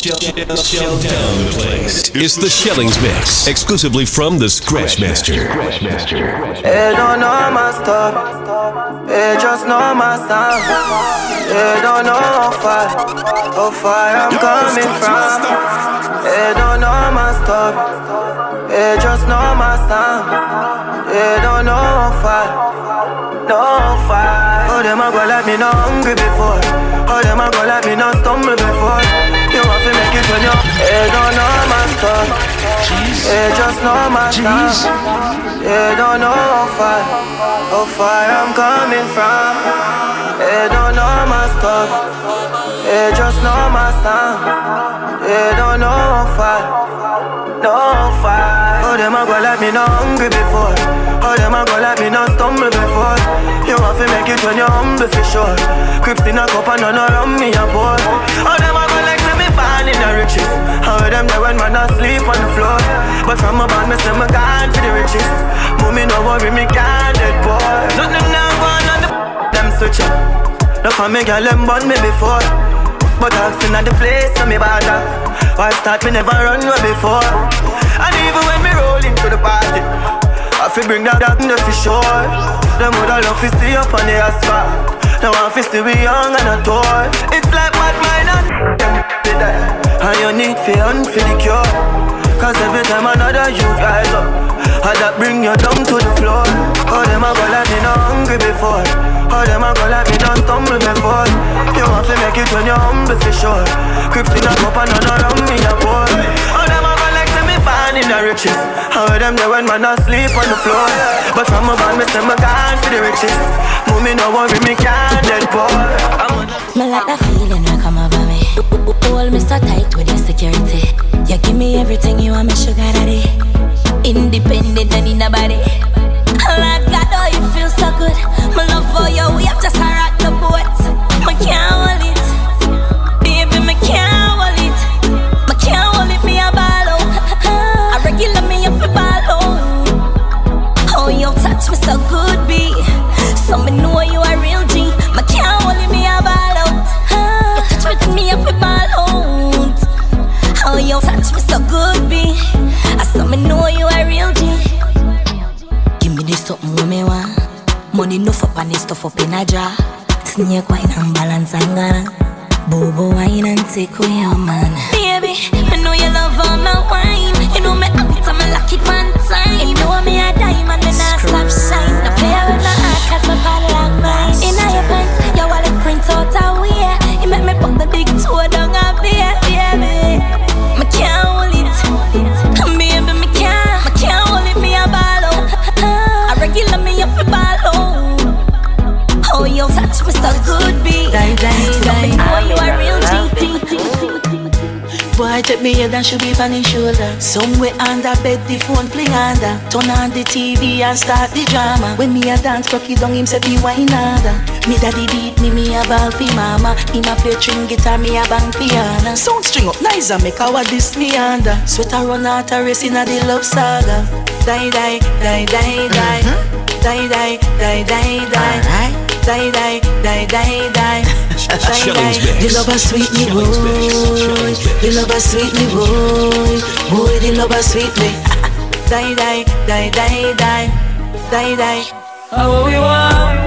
Down the place. It's the Shellings Mix, exclusively from the Scratchmaster. They don't know my story. They just know my sound. They don't know how far, how far I'm coming from. They don't know my story. They just know my sound. They don't know how far, no far. Oh, them a go like me no hungry before. Oh, them a go like me no stumble before. They don't know my stuff. They just know my stuff. They don't know how far How far I'm coming from. They don't know my stuff. They just know my sound. They don't know how far No far. Oh, them a go like me no hungry before? Oh, them a go like me no stumble before? You want to make it when you're humble for sure. Crips in a cup and none around me a pour. Oh, them in the. How them there when man asleep on the floor. But from a band, me say me gone for the riches. Mommy no worry, me can't dead boy. Nothing now going on the them switch up. No for me girl them born me before. But asking at the place so me bother. Why start me never run away before. And even when me roll into the party. I feel bring that down the fish sure. Them would love to see up on the asphalt. Now I feel still be young and a toy. It's like mad mind and. And you need feel for the cure. Cause every time another you rise up, I that bring you down to the floor. Oh, them a go like me not hungry before. Oh, them a go like me not stumble before. You want to make it when you're humble for sure. Crips in a cup and none around me a boy. Oh, them born in the riches. How them there when man asleep on the floor. But from a band, me say me gone for the riches. Mommy no worry, me can't dead boy. Me like that feeling when come over me. Hold me so tight with your security. You give me everything you want, me sugar daddy. Independent and in the body. Like God, oh, you feel so good. My love for you, we have just rock the boat. Me can't out. Oh, you touch me so good, be. So me know you a real G. My can't hold me a ball out. You touch me, me up a ball out. Oh, you touch me so good, be. I ah, saw me know you a real G. Give me this something when me want. Money no for and stuff up in a jar. Snake wine and balance and gonna. Bobo wine and take away your man. Baby, me know you love all my wine. You know me have it, I'm a lucky one time. You know me a diamond I stop shine. No play with no heart, cause my body like mine. In your pants, your wallet print out a make me the big toe down a there, Boy, take me head and should be on his shoulder. Oh Somewhere under bed, the phone fling under. Turn on the TV and start the drama. When me a dance, cocky down him say be wine harder. Me daddy beat me, me a ball fi mama. Him a play string guitar, me a bang piano. Sound string up nice and make our this me under. Sweater run out a race in a the love saga. Die, die, die, die, die. Mm-hmm. Die, die, die, die, die. Die, die, die, die, die. Shellings Mix. The lover sweet me, Shellings Mix. boy. Shellings Mix. The lover sweet me, boy. Boy, the lover sweet me. Die, die, die, die, die. Die, die. How we want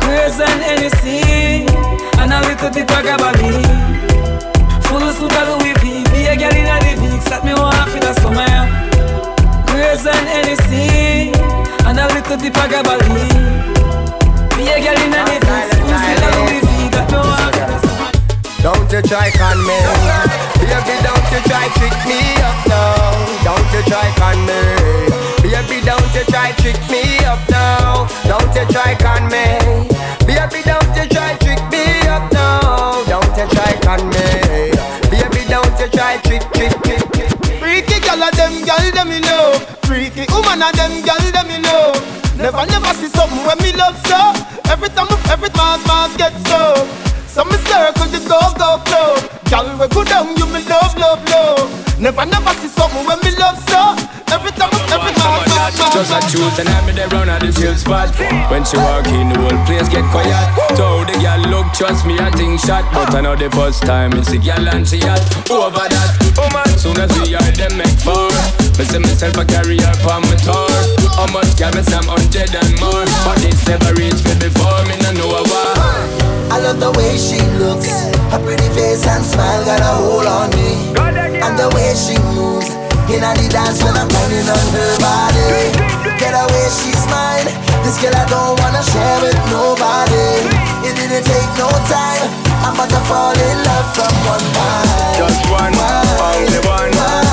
Grace and Hennessy And a little bit of gabby Full suit of Louis V Be a girl in a the Vicks That me want for the summer Grace and Hennessy And a little bit of gabby Be a girl in a the Vicks Full suit of Louis V That me Don't you try con me. Baby, don't you try trick me up now. Don't you try con me. Baby, don't you try trick me up now. Don't you try con me. Baby, don't you try trick me up now. Don't you try con me. Baby, don't you try trick, trick, trick, trick Freaky girl of them girl them you know Freaky woman of them girl them you know Never never see something when me love so. Every time every time man get so So me circle the go go club Girl we go down you me love love love Never never see something when me love so Every time every time man man just a choose and I'm there round at the chill spot. When she walk in, the whole place get quiet. So the girl look, trust me, I think shot. But I know the first time it's the girl and she hot. Over that, oh man, soon as we are them make four. Me see myself a carry her on my tour. How much girl me some hundred and more. But it's never reached me before, me no know a war. I love the way she looks. Her pretty face and smile got a hold on me. And the way she moves. In the dance when I'm grinding on her body. Get away, she's mine. This girl I don't wanna share with nobody. It didn't take no time. I'm about to fall in love from one night. Just one, only one, only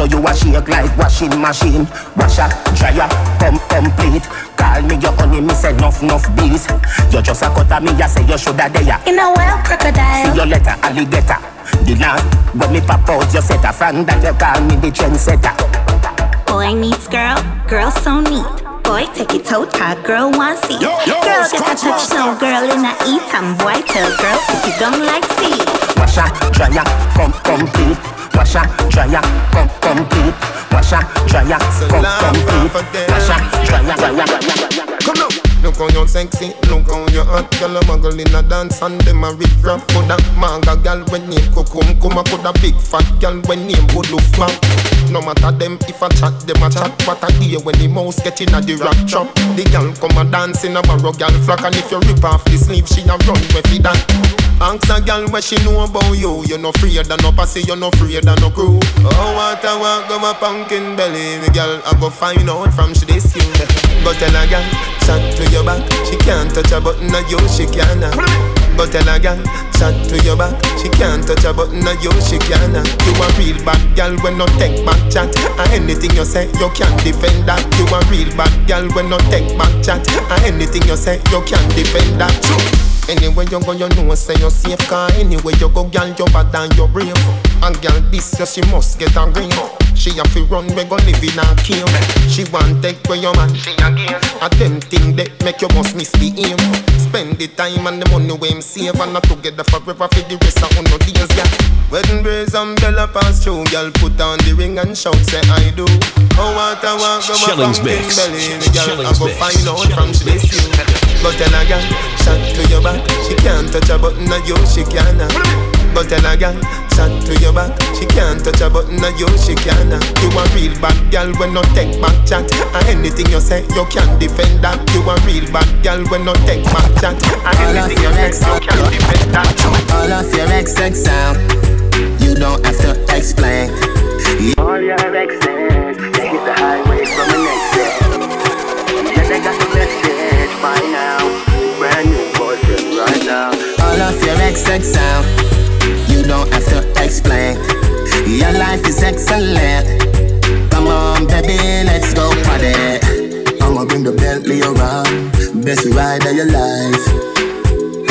how you a shake like washing machine. Washer, dryer, pump complete. Call me your honey, me say nuff nuff bees. You just a cut of me, I say you shoulda there. In a wild crocodile, See your letter, alligator. The last when me pop out, you set a fan that you call me the trendsetter. Boy meets girl, girl so neat. Boy take it toe tag, girl want see. Yo, yo, girl get a touch, no girl in a eat. And boy tell girl, if you don't like see. Washer, dryer, come complete. Washer, dryer, come complete. Washer, dryer, come complete. Washer, dryer, dryer, dryer. Come now. Look how you sexy, look how you hot. Girl a muggle in a dance and them a rip rap Coulda manga girl when name Kukum Kuma Coulda big fat girl when name Buluf Man No matter them if I chat, them a chat. What I hear when the mouse get in a the rock trap The girl come a dance in a barrow girl flock And if you rip off the sleeve, she a run with it that Ask a girl what she know about you. You no afraid of no pussy, you no afraid of no crew. Oh, what I want, go my pumpkin belly Me girl, I go find out from she this you. Go tell a girl, chat to your back. She can't touch a button of you, she can Go tell a girl, chat to your back. She can't touch a button of you, she can You a real bad girl when no take back chat. And anything you say, you can't defend that. You a real bad girl when no take back chat. And anything you say, you can't defend that. Anywhere you go, you know say you're safe. Cause anywhere you go, girl, you're bad and you're brave. And girl, this year she must get a green She have to run, we go live in a cave. She want take where your man, she again. A them thing that make you must miss the aim. Spend the time and the money we him save And not together forever for the rest of no days, yeah. Wedding breeze umbrella pass through Girl, put on the ring and shout, say I do. Oh, what I want, go my Shillings pumpkin mix. belly The girl, I Shillings go mix. find out from she this you But tell a girl, shot to your back. She can't touch a button of you, she can't. But tell a girl, shot to your back She can't touch a button of you, she can't. You a real bad girl when no take back chat And anything you say, you can't defend that You a real bad girl when no take back chat And All of anything your you say, ex you can defend that All of your ex exes sound. You don't have to explain. All your exes, they hit the highway from the next day. Yeah, they got the message by now. Brand new boyfriend right now. All of your exes sound. You don't have to explain. Your life is excellent. Come on, baby, let's go party. I'ma bring the Bentley around. Best ride of your life.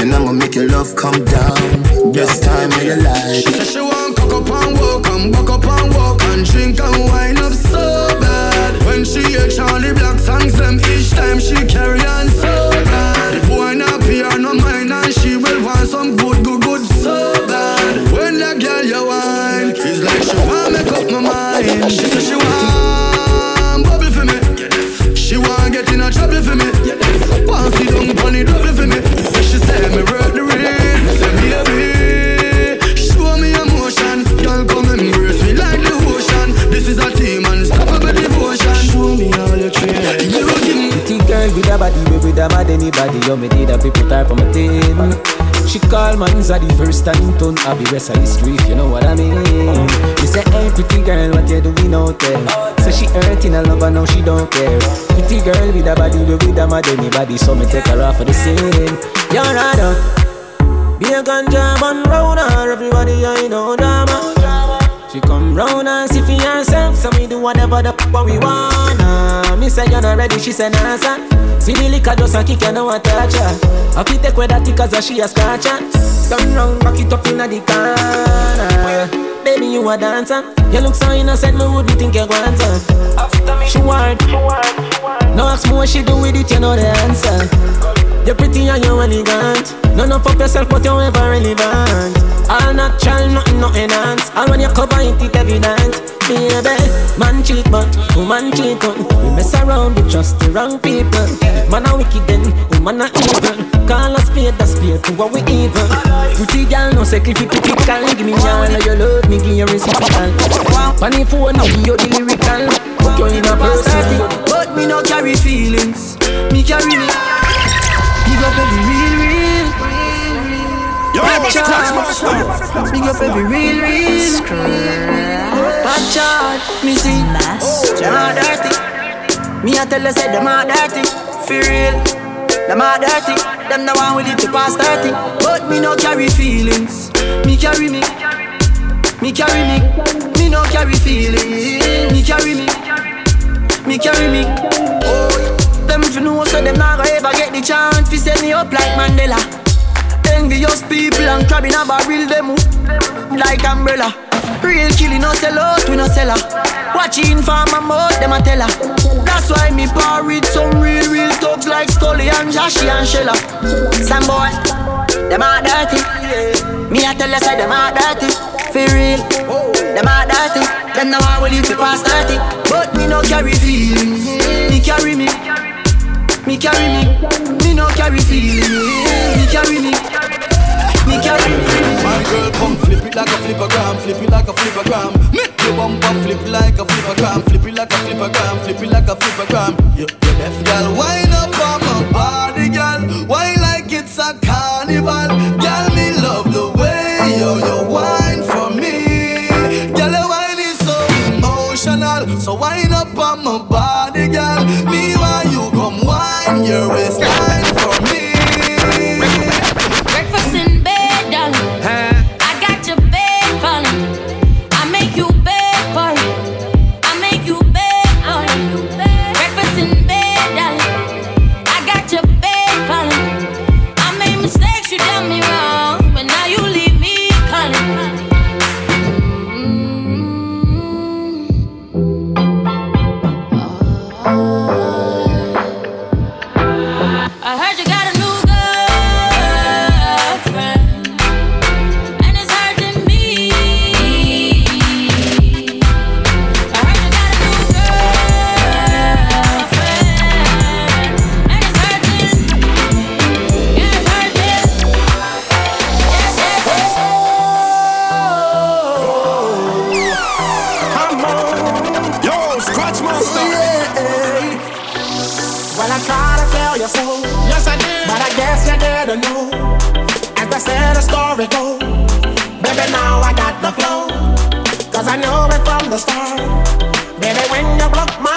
And I'ma make your love come down. Best time of your life. She say she want cock up and walk and buck up and walk and drink and wine up so bad. When she hear Charlie She say she want bubble for me. She want get in a trouble for me. Want see down pon the double for me. She say me work the race. Say a. Show me emotion. Girl come embrace me like the ocean. This is a team and stop unstoppable devotion. Show me all your tricks. Pretty girl with a body, with a mad anybody. You me need a people type of my team. She call man's the first time turn I be rest of history, if you know what I mean. You say, hey, pretty girl, what you doing out there? Say she hurting a lover, now she don't care. Pretty girl with a body, we with a mad anybody. So me take her off for the scene. You're right up. Be a ganja man round her, everybody I know drama. She come round and see for herself, so we do whatever the fuck we wanna. Me say you're not ready, she say nah son. See the liquor just a kick, you know what touch her. I fit take with that cause she a scratch. Turn round, back it up inna the corner. Baby, you a dancer. You look so innocent, me would be think you want to. She want. No ask me what she do with it, you know the answer. You're pretty and you're elegant. None of fuck yourself, but you're ever relevant. All natural, nothing, no enhance. All when you cover it, it evident baby. Man cheat, but woman cheat on. We mess around with just the wrong people. Man a wicked then, woman a evil. Call us spade a spade to what we evil. Pretty girl no say clippy clippy can give me all of your love, me give you reciprocal. Funny phone, no give you the lyrical. Put you in a person, but me no carry feelings. Me carry me. Big up every real, real. Yo, Big up every real, real. Bad charge, me see Them all dirty. Me a tell you say them all dirty. For real. Them all dirty. Them the one with it to pass 30 But me no carry feelings. Me carry me. Me carry me. Me no carry feelings. Me carry me. Me carry me. Oh them fi know so them not gonna ever get the chance fi set me up like Mandela. Envious people and crab in a barrel them like umbrella. Real killing no sell out, we no sell her. Watching for my mouth, them a tell her. That's why me par some real, real thugs like Scully and Joshy and Shella. Some boy, them a dirty. Me a tell you say them a dirty. For real, them a dirty. Them now I will live past 30. But me no carry feelings. Me carry me. Me carry me. Me no carry feelings. Me carry me. Me carry me. My girl, come flip it like a flippergram, flip it like a flippergram. Make your bumper flip like a flippergram, flip it like a flippergram, flip it like a flippergram. You, you deaf girl, wind up on my body, girl. Why like it's a carnival, girl? Me love the way you you wine for me, girl. Your wine is so emotional, so wind wine your your soul. Yes, I did. But I guess you didn't know. As I said, the story goes. Baby, now I got the flow. Cause I know it from the start. Baby, when you broke my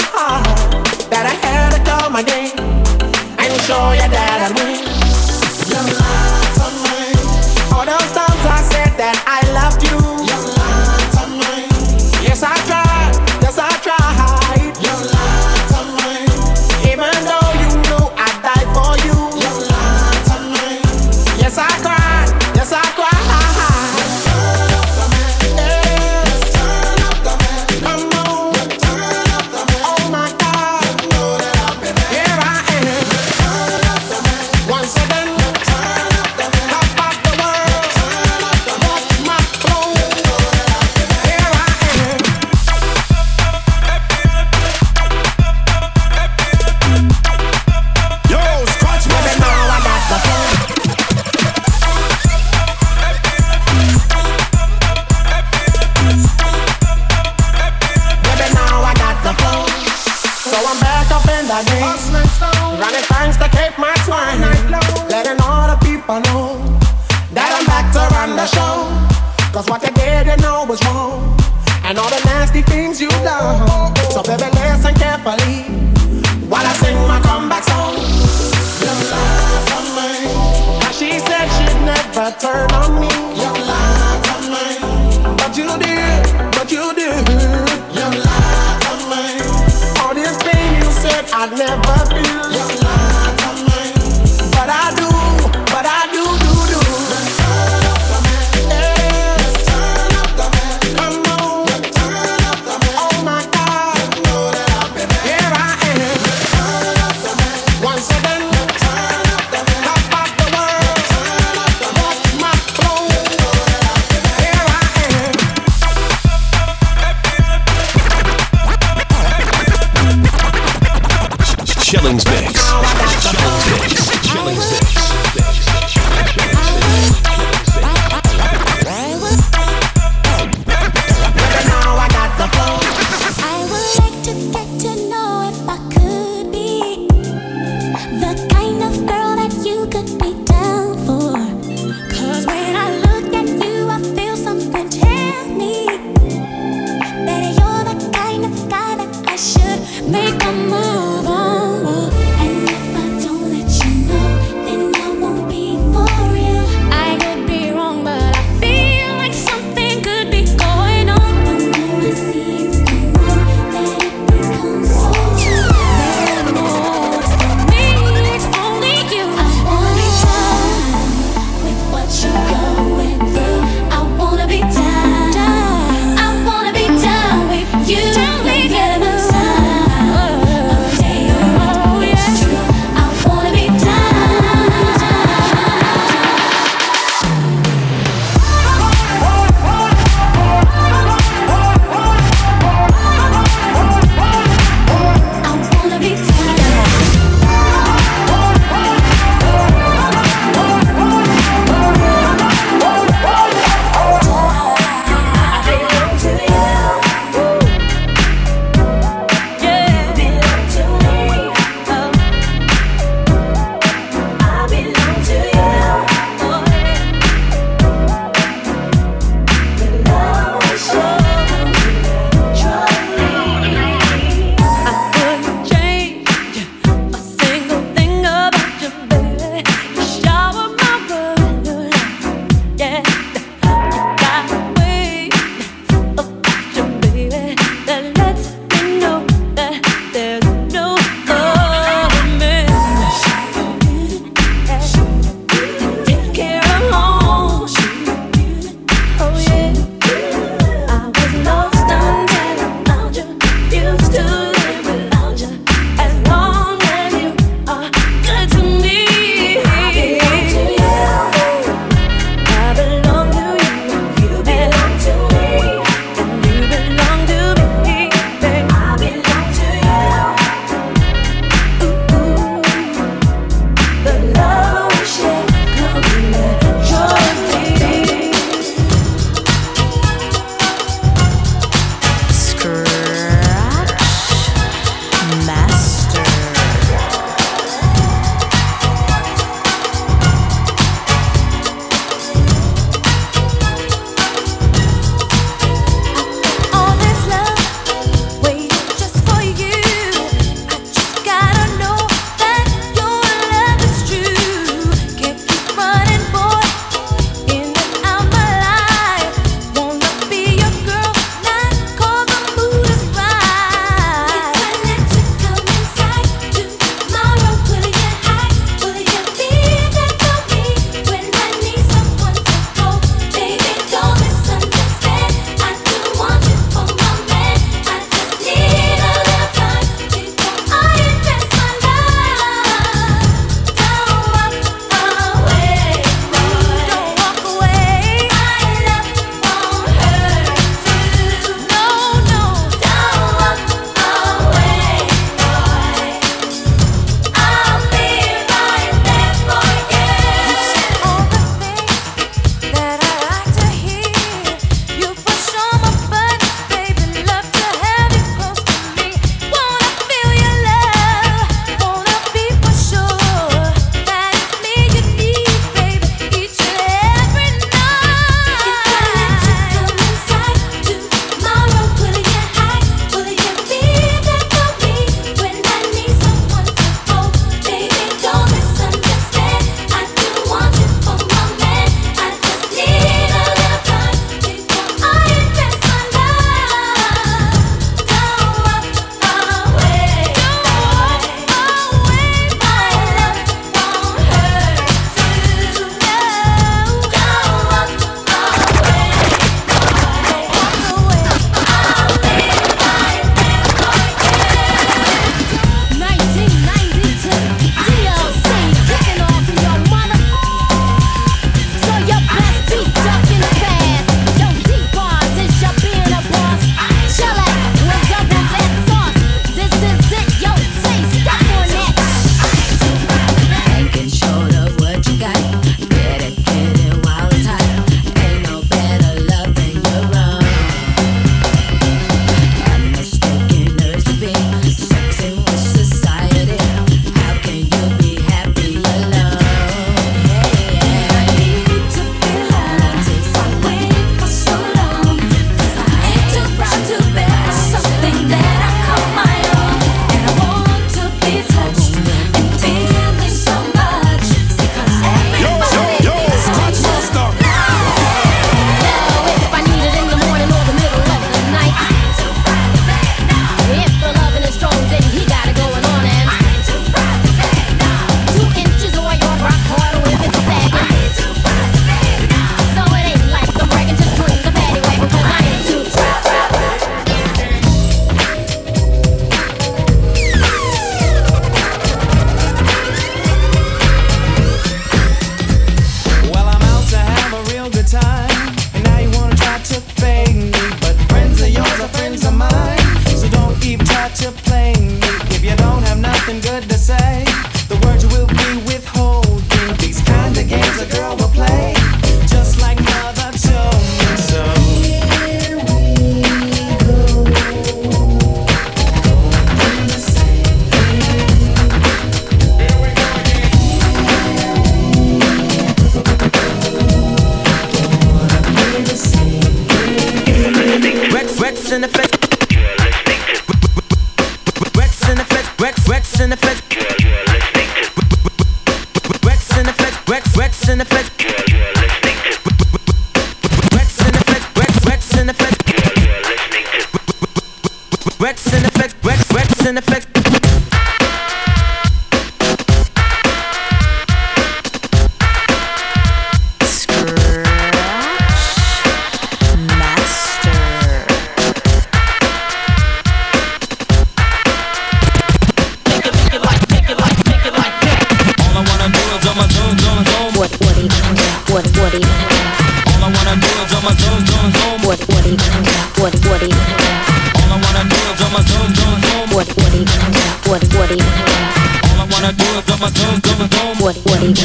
我的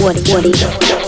我的我的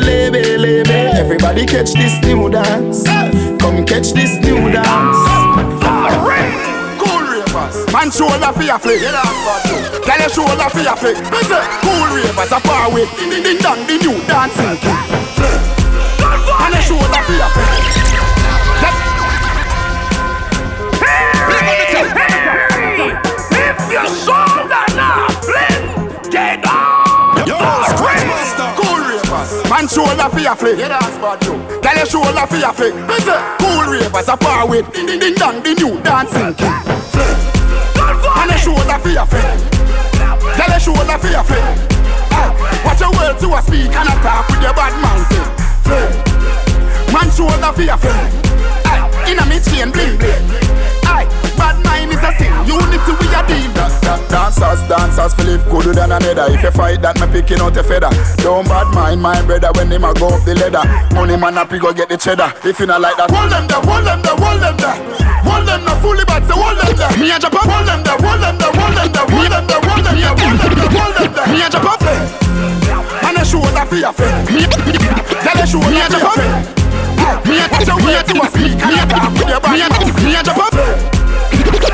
Everybody catch this new dance. Come catch this new dance. Cool ravers. Man shoulder for your flick. Tell your shoulder for your flick. Cool ravers a power with. Ding ding dong, the new dancing king. Man shoulder for your flick. Yeah, that's bad too. Tell your shoulder for your flick. Cool ravers a par with. Ding ding ding dong, the new dancing king. And ah, your shoulder for your flick. Tell your shoulder for your flick. Watch to a speak and a talk with your bad mouth. Man shoulder for your friend. Aye, in a ah, me chain bling bling. Aye, bad mind is a sin. Unity we a deal. Da, da, dancers, dancers, live good than another. If you fight that, me picking out a feather. Don't bad mind my brother when him a go up the ladder. Money man up, go get the cheddar. If you not like that, hold them there, hold them there, hold them there. Hold them there, fully bad, so hold them there. Me a jump up, hold them there, hold them there, hold them there, hold them there, hold them there, hold them there, hold them there. Me a jump up, and I show that for your friend. Me, tell a show that for your friend. Me a touch a way to a speak Me a with your body Me a jump up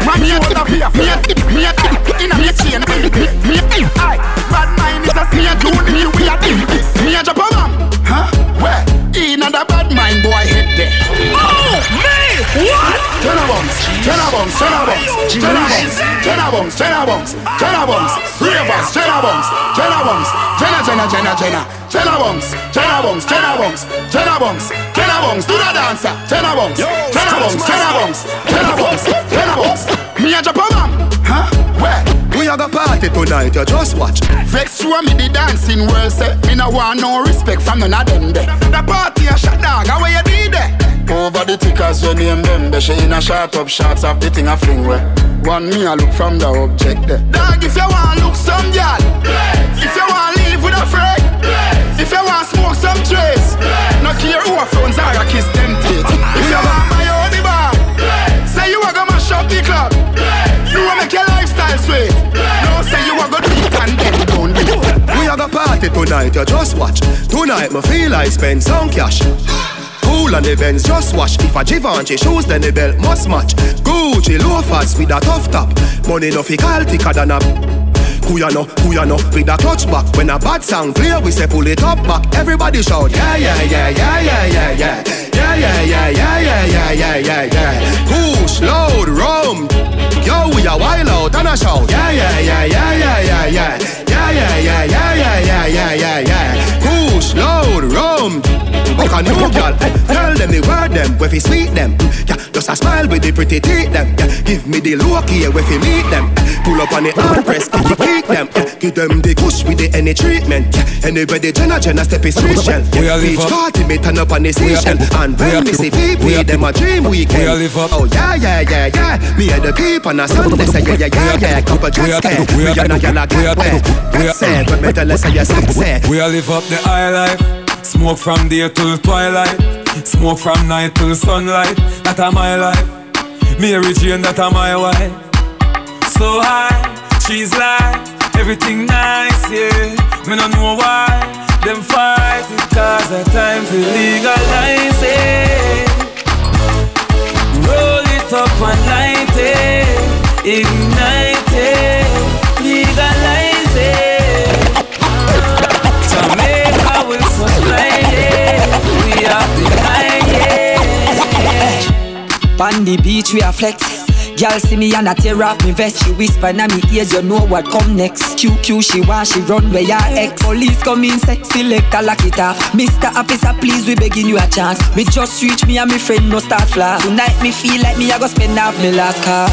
Man, me a up here Me a, me a, in a me a chain Me a, aye. Bad mind is a sin. You need we a Me a jump up, Huh? Where? In a bad mind boy head there Tenabongs, tenabongs, tenabongs, tenabongs, tenabongs, tenabongs, ravers, tenabongs, tenabongs, tena tena tena tena, tenabongs, tenabongs, tenabongs, tenabongs, tenabongs, do the dancer, tenabongs, tenabongs, tenabongs, tenabongs, tenabongs. Me and Japan man, huh? Where? We a go party tonight, you just watch. Vex you and me the dancing worse. Me no want no respect from none of them. The party a shut dog, how you did there? Over the tickers when name them She in a shot up shots of the thing a fling where One me a look from the object there. Dog if you want look some girl If you want live with a friend. If you want smoke some trace. No care who a phones are a kiss them teeth. If you want my own the bar. Say you a go mash up the club. You a make your lifestyle sweet. No say you a go it and then down We a go party tonight you just watch. Tonight me feel I spend some cash Cool on the Benz, just wash. If a Givenchy shoes, then the belt must match. Gucci loafers with a tough top. Money no fi call thicker than a. Ya know, with a clutch back When a bad sound clear, we say pull it up back Everybody shout, yeah, yeah, yeah, yeah, yeah, yeah, yeah Yeah, yeah, yeah, yeah, yeah, yeah, yeah, yeah, yeah Push, load, rum Yo, we a wild out and a shout Yeah, yeah, yeah, yeah, yeah, yeah, yeah Yeah, yeah, yeah, yeah, yeah, yeah, yeah, yeah, yeah Push, load, rum Book a new girl, eh, tell them the word them, where fi sweet them. Yeah, just a smile with the pretty teeth them. Yeah, Give me the low key where fi meet them. Eh, Pull up on the hard press, you kick them? Yeah, Give them the kush with the any treatment. Yeah, Anybody Jenna Jenna step is street shell. Yeah, Beach party me turn up on the seashell. And when me see people, them a dream weekend. Oh yeah, yeah, yeah, yeah. Me and the people on a Sunday say yeah, yeah, yeah, yeah. Couple dress care, me and a gyal a get wet. It, but me tell her say yes, say We a live up the high life Smoke from day till twilight. Smoke from night till sunlight. That a my life. Mary Jane, that a my wife. So high, she's like everything nice, yeah. Me no know why them fight because the time to legalize it. Roll it up and light it, On the beach we are flex. Girl see me and I tear off me vest. She whisper in me ears, you know what come next. QQ she want, she run where your ex. Police come in, say select a lock it off. Mr. Officer, please we begging you a chance. Me just reach me and me friend no start flash. Tonight me feel like me I go spend off me last car.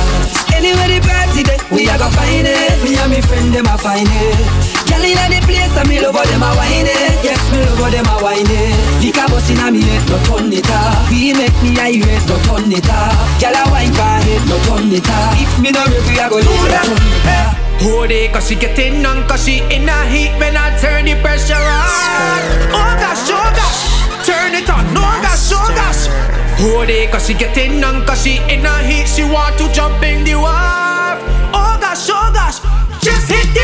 Anywhere the party day, we a go find it. Me and me friend them a find it. Girl inna the place and me love how them a whine it. Yes, me love how them a whine it. Vika bust inna me head, no turn it off. We make me irate, no turn it off. Girl a wine for head, no turn it off. If me no ready, I go leave that. Hold it, cause she getting on, cause she in a heat when I turn the pressure on. Oh gosh, oh gosh, turn it on, oh gosh, oh gosh. Hold it, cause she getting on, cause she in a heat, she want to jump in the wave. Oh gosh, oh gosh, just hit the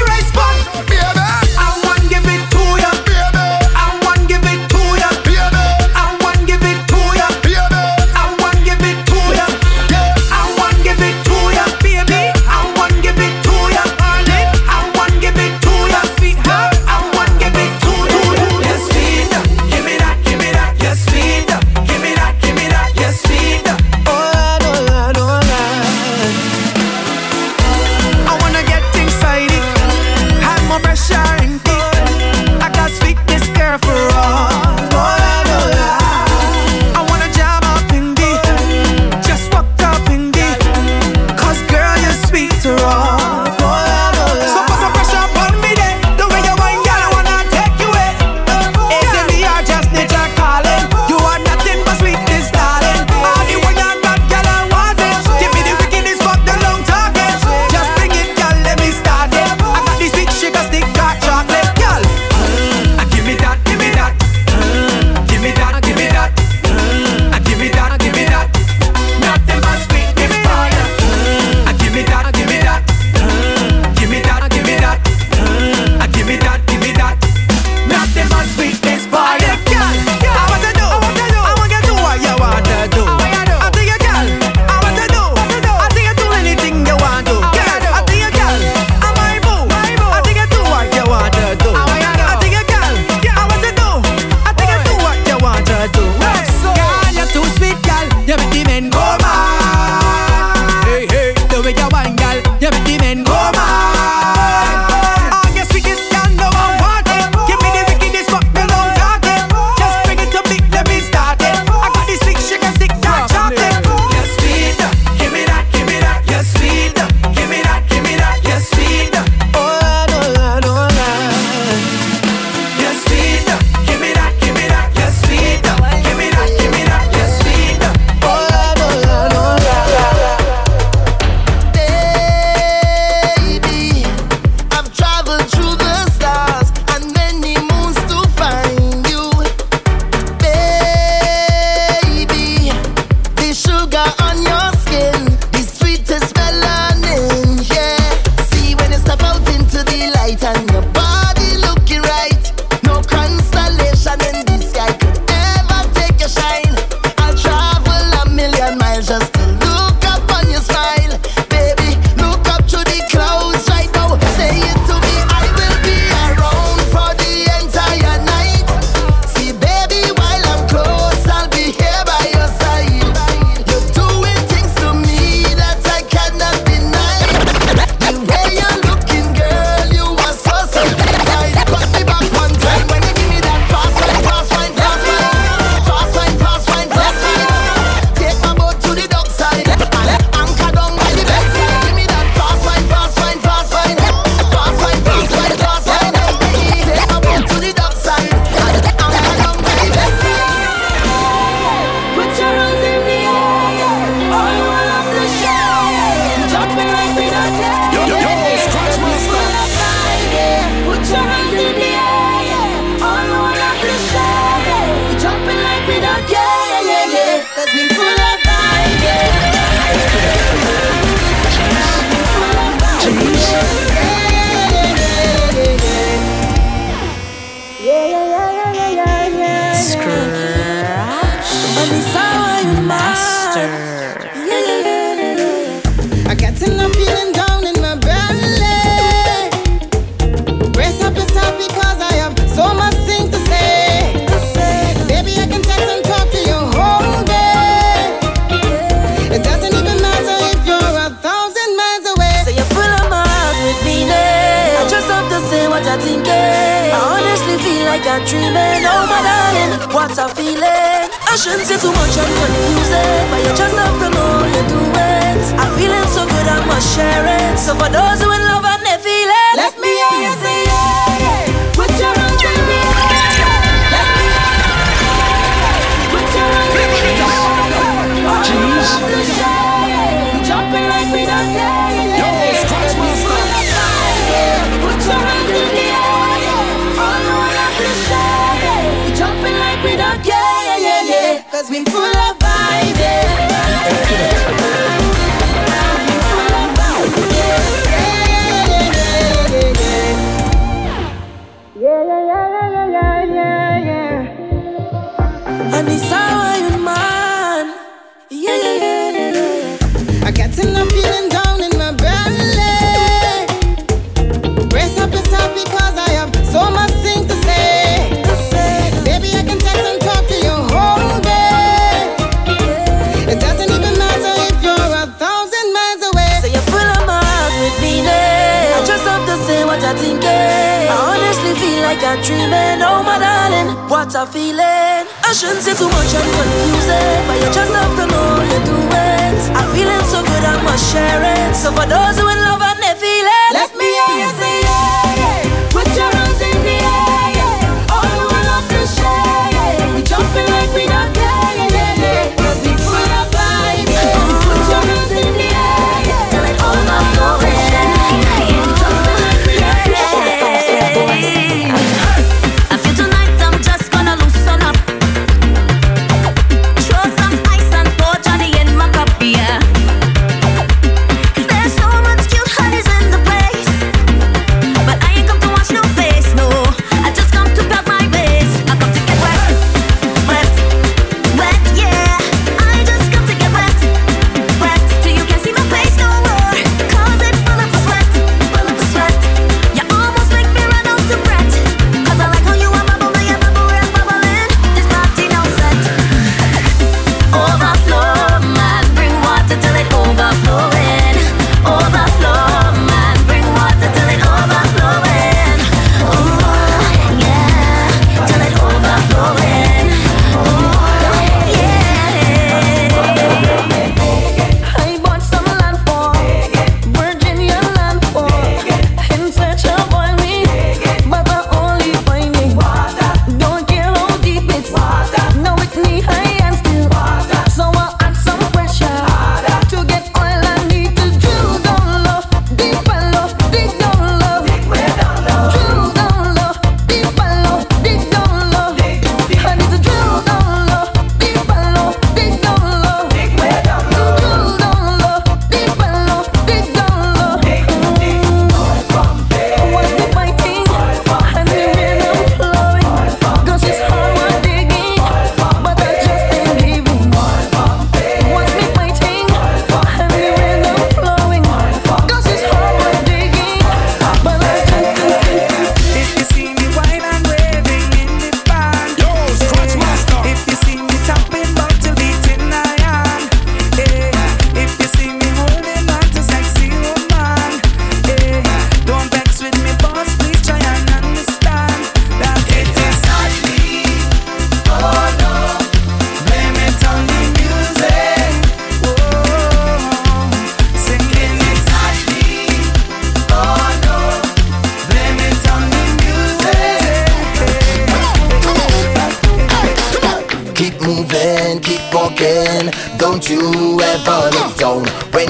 feeling. I shouldn't say too much, I'm confused, but you just have to know you do it. I'm feeling so good, I must share it. So for those who in love,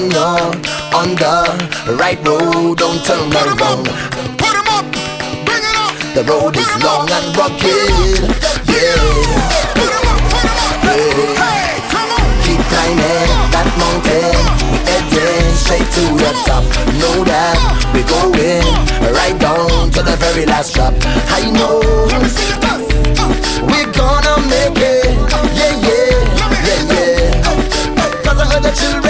going on on the right road. Don't turn around. Put him up, bring it up. The road is long and rugged. Yeah. Put him up, put him up. Hey, come on. Keep climbing that mountain, heading straight to the top. Know that we're going right down to the very last drop. I know uh. we're gonna make it. Yeah, yeah, yeah, yeah. Uh. Uh. Cause I heard the children.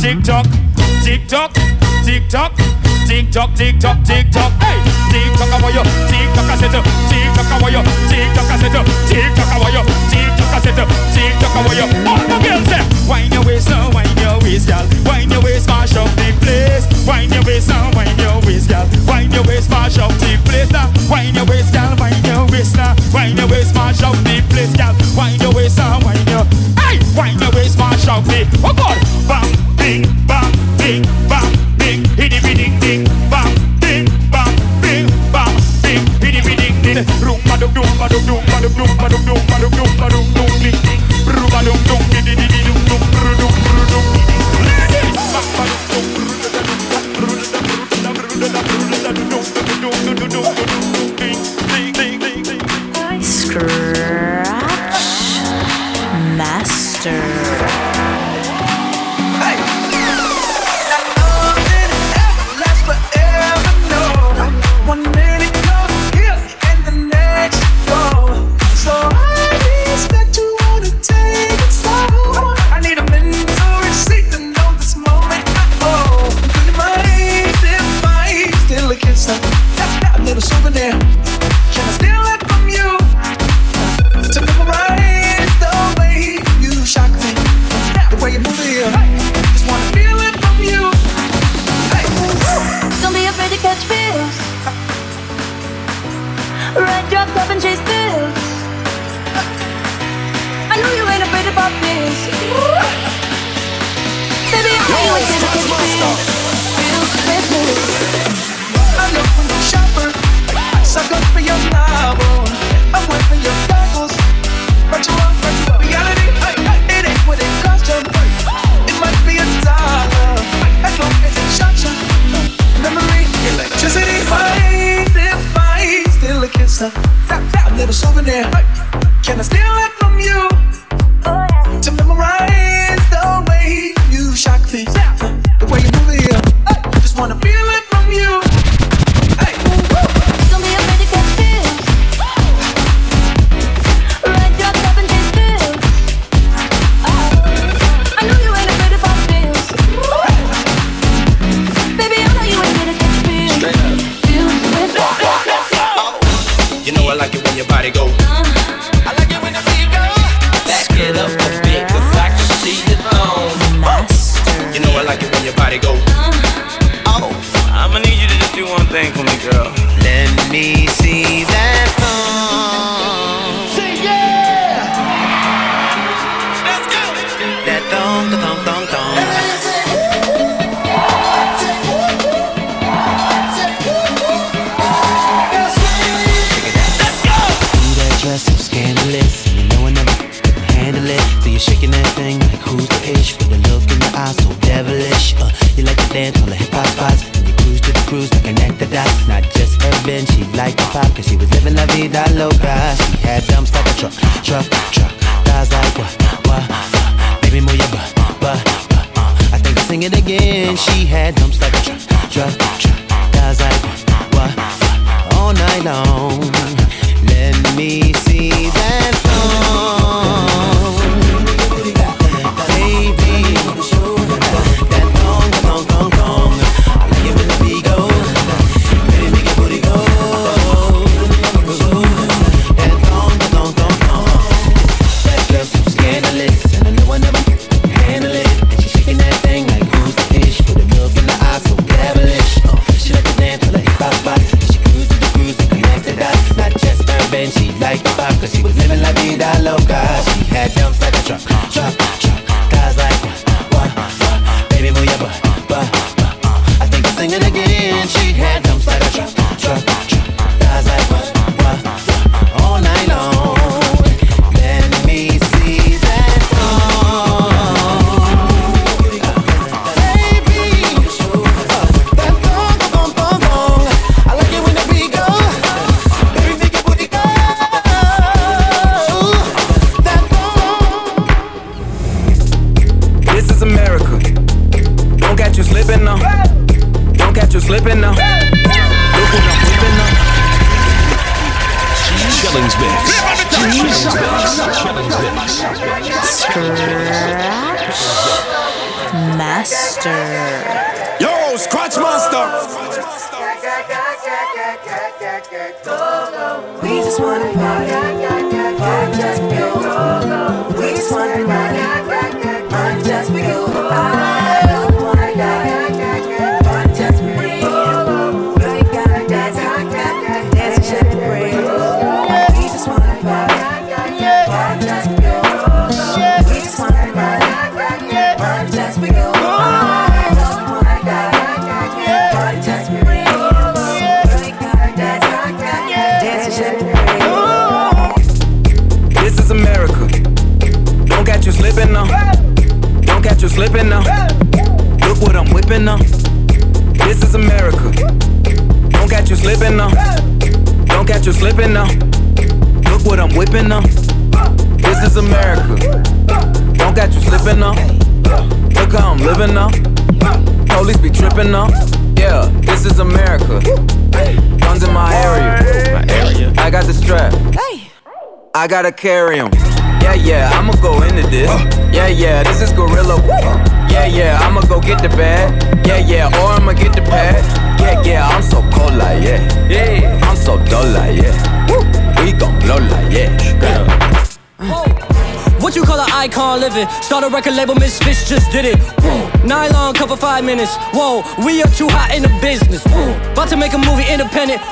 tick tock, tick tock, tick tock, tick tock, tick tock, tick tock. Hey, tick tock, away are? Tick tock, I said, tick tock, away are? Tick tock, I said, tick tock, away are? Tick tock, I said, tick tock, away are? All the girls say, wind your waist now, wind your waist, girl. Wind your waist, mash up the place. Wind your waist now. You know I like it when your body go. Uh-huh. vida. Not just urban, she liked to pop, cause she was living la vida loca. She had dumps like a truck, truck, truck. Thighs like what, what, what. Baby, move your butt, butt, butt. I think I'll sing it again. She had dumps like a truck, truck, truck. Thighs like what, what, what. All night long. Let me see that thong. Gotta carry 'em. Yeah, yeah, I'ma go into this. Yeah, yeah, this is Gorilla. Yeah, yeah, I'ma go get the bag. Yeah, yeah, or I'ma get the pad. Yeah, yeah, I'm so cold like yeah. Yeah, I'm so dull like yeah. We gon' blow like yeah. An icon living? Start a record label, Misfits just did it. Nylon cover five minutes. Whoa, we are too hot in the business. About to make a movie independent.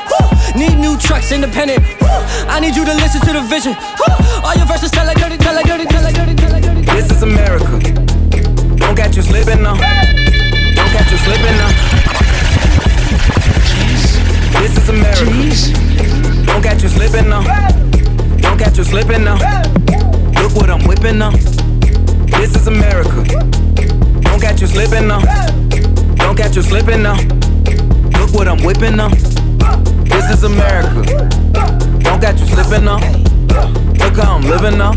Need new trucks independent. I need you to listen to the vision. All your verses tell like dirty, tell like dirty, tell like dirty, tell like dirty. This is America. Don't catch you slipping now. Don't catch you slipping now. This is America. Don't catch you slipping now. Don't catch you slipping now. Look what I'm whipping now. This is America. Don't catch you slipping now. Don't catch you slipping now. Look what I'm whipping now. This is America. Don't catch you slipping now. Look how I'm living now.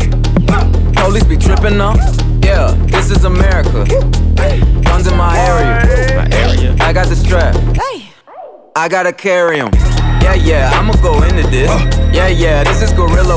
Police be tripping now. Yeah, this is America. Guns in my area. My area. I got the strap. I gotta carry 'em. Yeah, yeah, I'ma go into this. Yeah, yeah, this is Gorilla.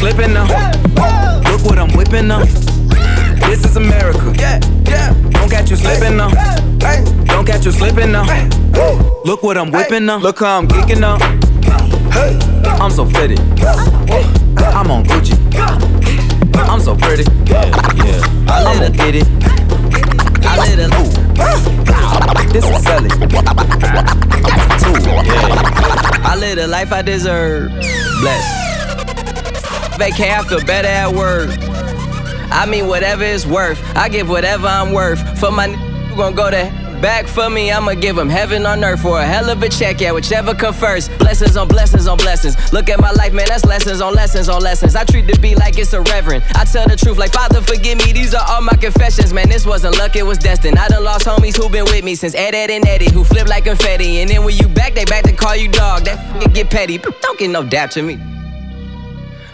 slipping now. Look what I'm whipping now. This is America. Yeah, yeah. Don't catch you slipping now. Don't catch you slipping now. Look what I'm whipping now. Look how I'm geeking now. I'm so fitted. I'm on Gucci. I'm so pretty. Yeah, yeah. I'm gonna get it. I let it. Ooh. This is selling. I live the life I deserve. Blessed. I feel better at work. I mean, whatever it's worth. I give whatever I'm worth. For my n- gon' go to back for me, I'ma give him heaven on earth for a hell of a check, yeah, whichever come first. Blessings on blessings on blessings. Look at my life, man, that's lessons on lessons on lessons. I treat the beat like it's a reverend. I tell the truth, like, Father, forgive me, these are all my confessions, man. This wasn't luck, it was destined. I done lost homies who been with me since Ed, Ed, and Eddie, who flip like confetti. And then when you back, they back to call you dog. That f- get petty. Don't get no dap to me.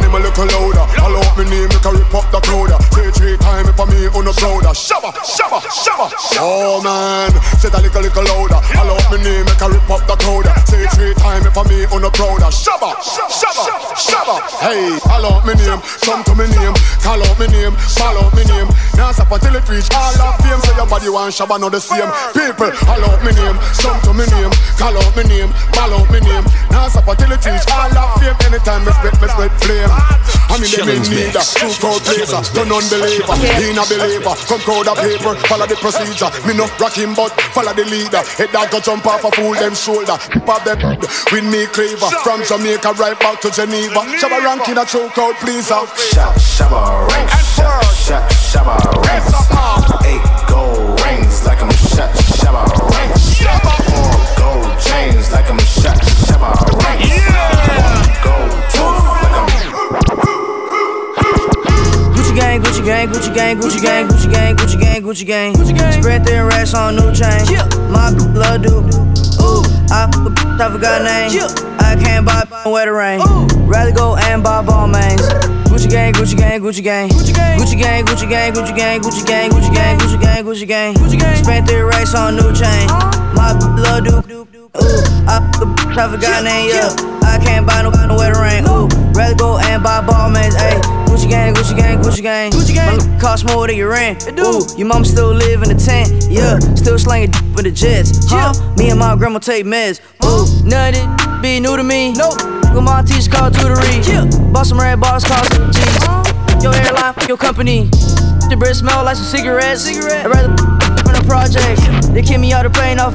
on him a little louder. Out me name, make a rip up the crowd. Say three time if I me on the prouder. Shabba, shabba, shabba. Oh man, say that little little louder. All out me name, make a rip up the crowd. Say three time if I me on the prouder. Shabba, shabba, shabba. Hey, all out me name, come to me name, call out me name, call out me name. Now stop until it reach all of fame. Say your body want shabba, not the same. People, all out me name, come to me name, call out me name, call out me name. Now stop until it reach all of fame. Anytime me spit, me spit flame. I mean them in need a true crowd pleaser, turn on believer, he a believer. Come crowd a paper, follow the procedure. Me no rock him, but follow the leader. Head dog go jump off a fool them shoulder. Pop them with me cleaver from Jamaica right back to Geneva. Shabba ranking a true crowd pleaser. Shabba, shabba ranks, shabba, shabba, shabba ranks. Eight gold rings like I'm shot, shabba ranks. Four gold chains like I'm shot, gang, Gucci gang, Gucci gang, Gucci gang, Gucci gang, Gucci gang. Gucci gang. Spread their racks on new chain. My blood do. Ooh, I, forgot name. I can't buy wetter rain. Ooh. Rather go and buy Balmains. Gucci gang, Gucci gang, Gucci gang. Gucci gang, Gucci gang, Gucci gang, Gucci gang, Gucci gang, Gucci gang, Gucci gang, Gucci gang. Spent their racks on new chain. My blood do. Ooh, I I forgot name. Yeah, I can't buy no where the rain. Ooh, rather go and buy Balmains. Ayy, Gucci gang, Gucci gang, Gucci gang. Gucci gang. My cost more than your rent. It do. Ooh, your mom still live in the tent. Yeah, mm. still slanging with the jets. Huh? Me and my grandma take meds. Ooh, nothing be new to me. Nope. With my teacher called tutory. Yeah. Bought some red bars, cost some cheese. Your airline, your company. The bread smell like some cigarettes. Cigarette. I'd rather from the project. They kick me out the plane off.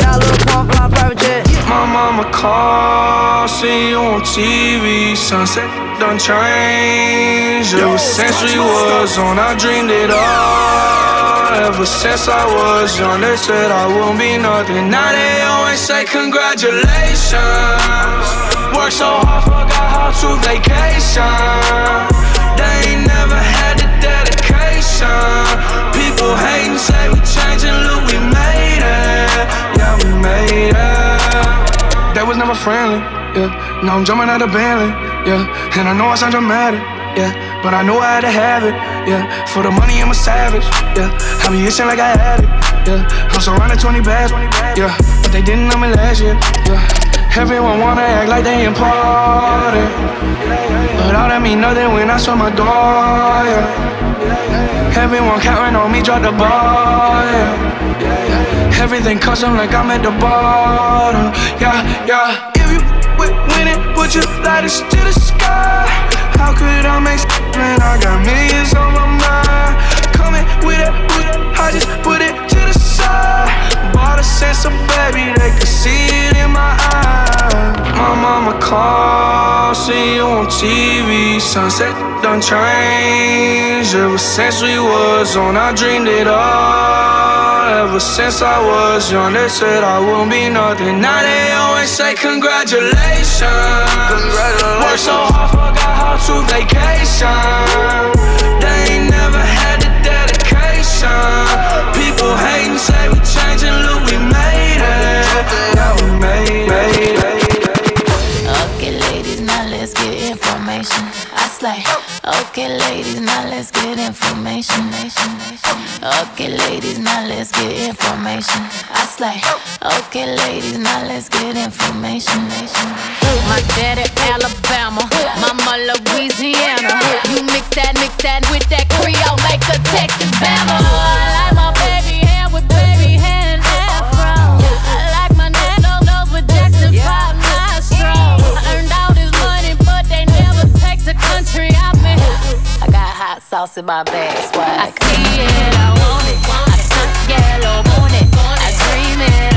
Now a Lil Pump flying private jet. My mama call, see you on TV. Sunset done changed. Ever since we was on, I dreamed it all. Ever since I was young, they said I won't be nothing. Now they always say congratulations. Work so hard, forgot how to vacation. They ain't never had the dedication. People hating, say we changing, look, we made it. Yeah, we made it. That was never friendly, yeah. Now I'm jumping out of Bentley, yeah. And I know I sound dramatic, yeah. But I know I had to have it, yeah. For the money, I'm a savage, yeah. I be itching like I had it, yeah. I'm surrounded 20 bags, yeah. But they didn't know me last year, yeah. Everyone wanna act like they important, but all that mean nothing when I saw my door, yeah. Everyone counting on me, drop the ball, yeah. Everything custom like I'm at the bottom, yeah, yeah. If you with winning, would you light us to the sky? How could I make when I got millions on my mind? Coming with it, Bought a baby, they could see it in my eyes. My mama call, see you on TV. Sunset done changed. Ever since we was on, I dreamed it all. Ever since I was young, they said I won't be nothing. Now they always say congratulations. Congratulations. Work so hard, forgot how to vacation. They ain't never had the dedication. People hating, say we changing, Okay, ladies, now let's get information. I slay. Okay, ladies, now let's get information. Okay, ladies, now let's get information. I slay. Okay, ladies, now let's get information. My daddy Alabama, mama Louisiana. You mix that, mix that with that Creole, make a Texas Bama. I like my baby hair with baby hair hot sauce in my bag, swag. I see it, I want it. I stunt yellow on it. I dream it,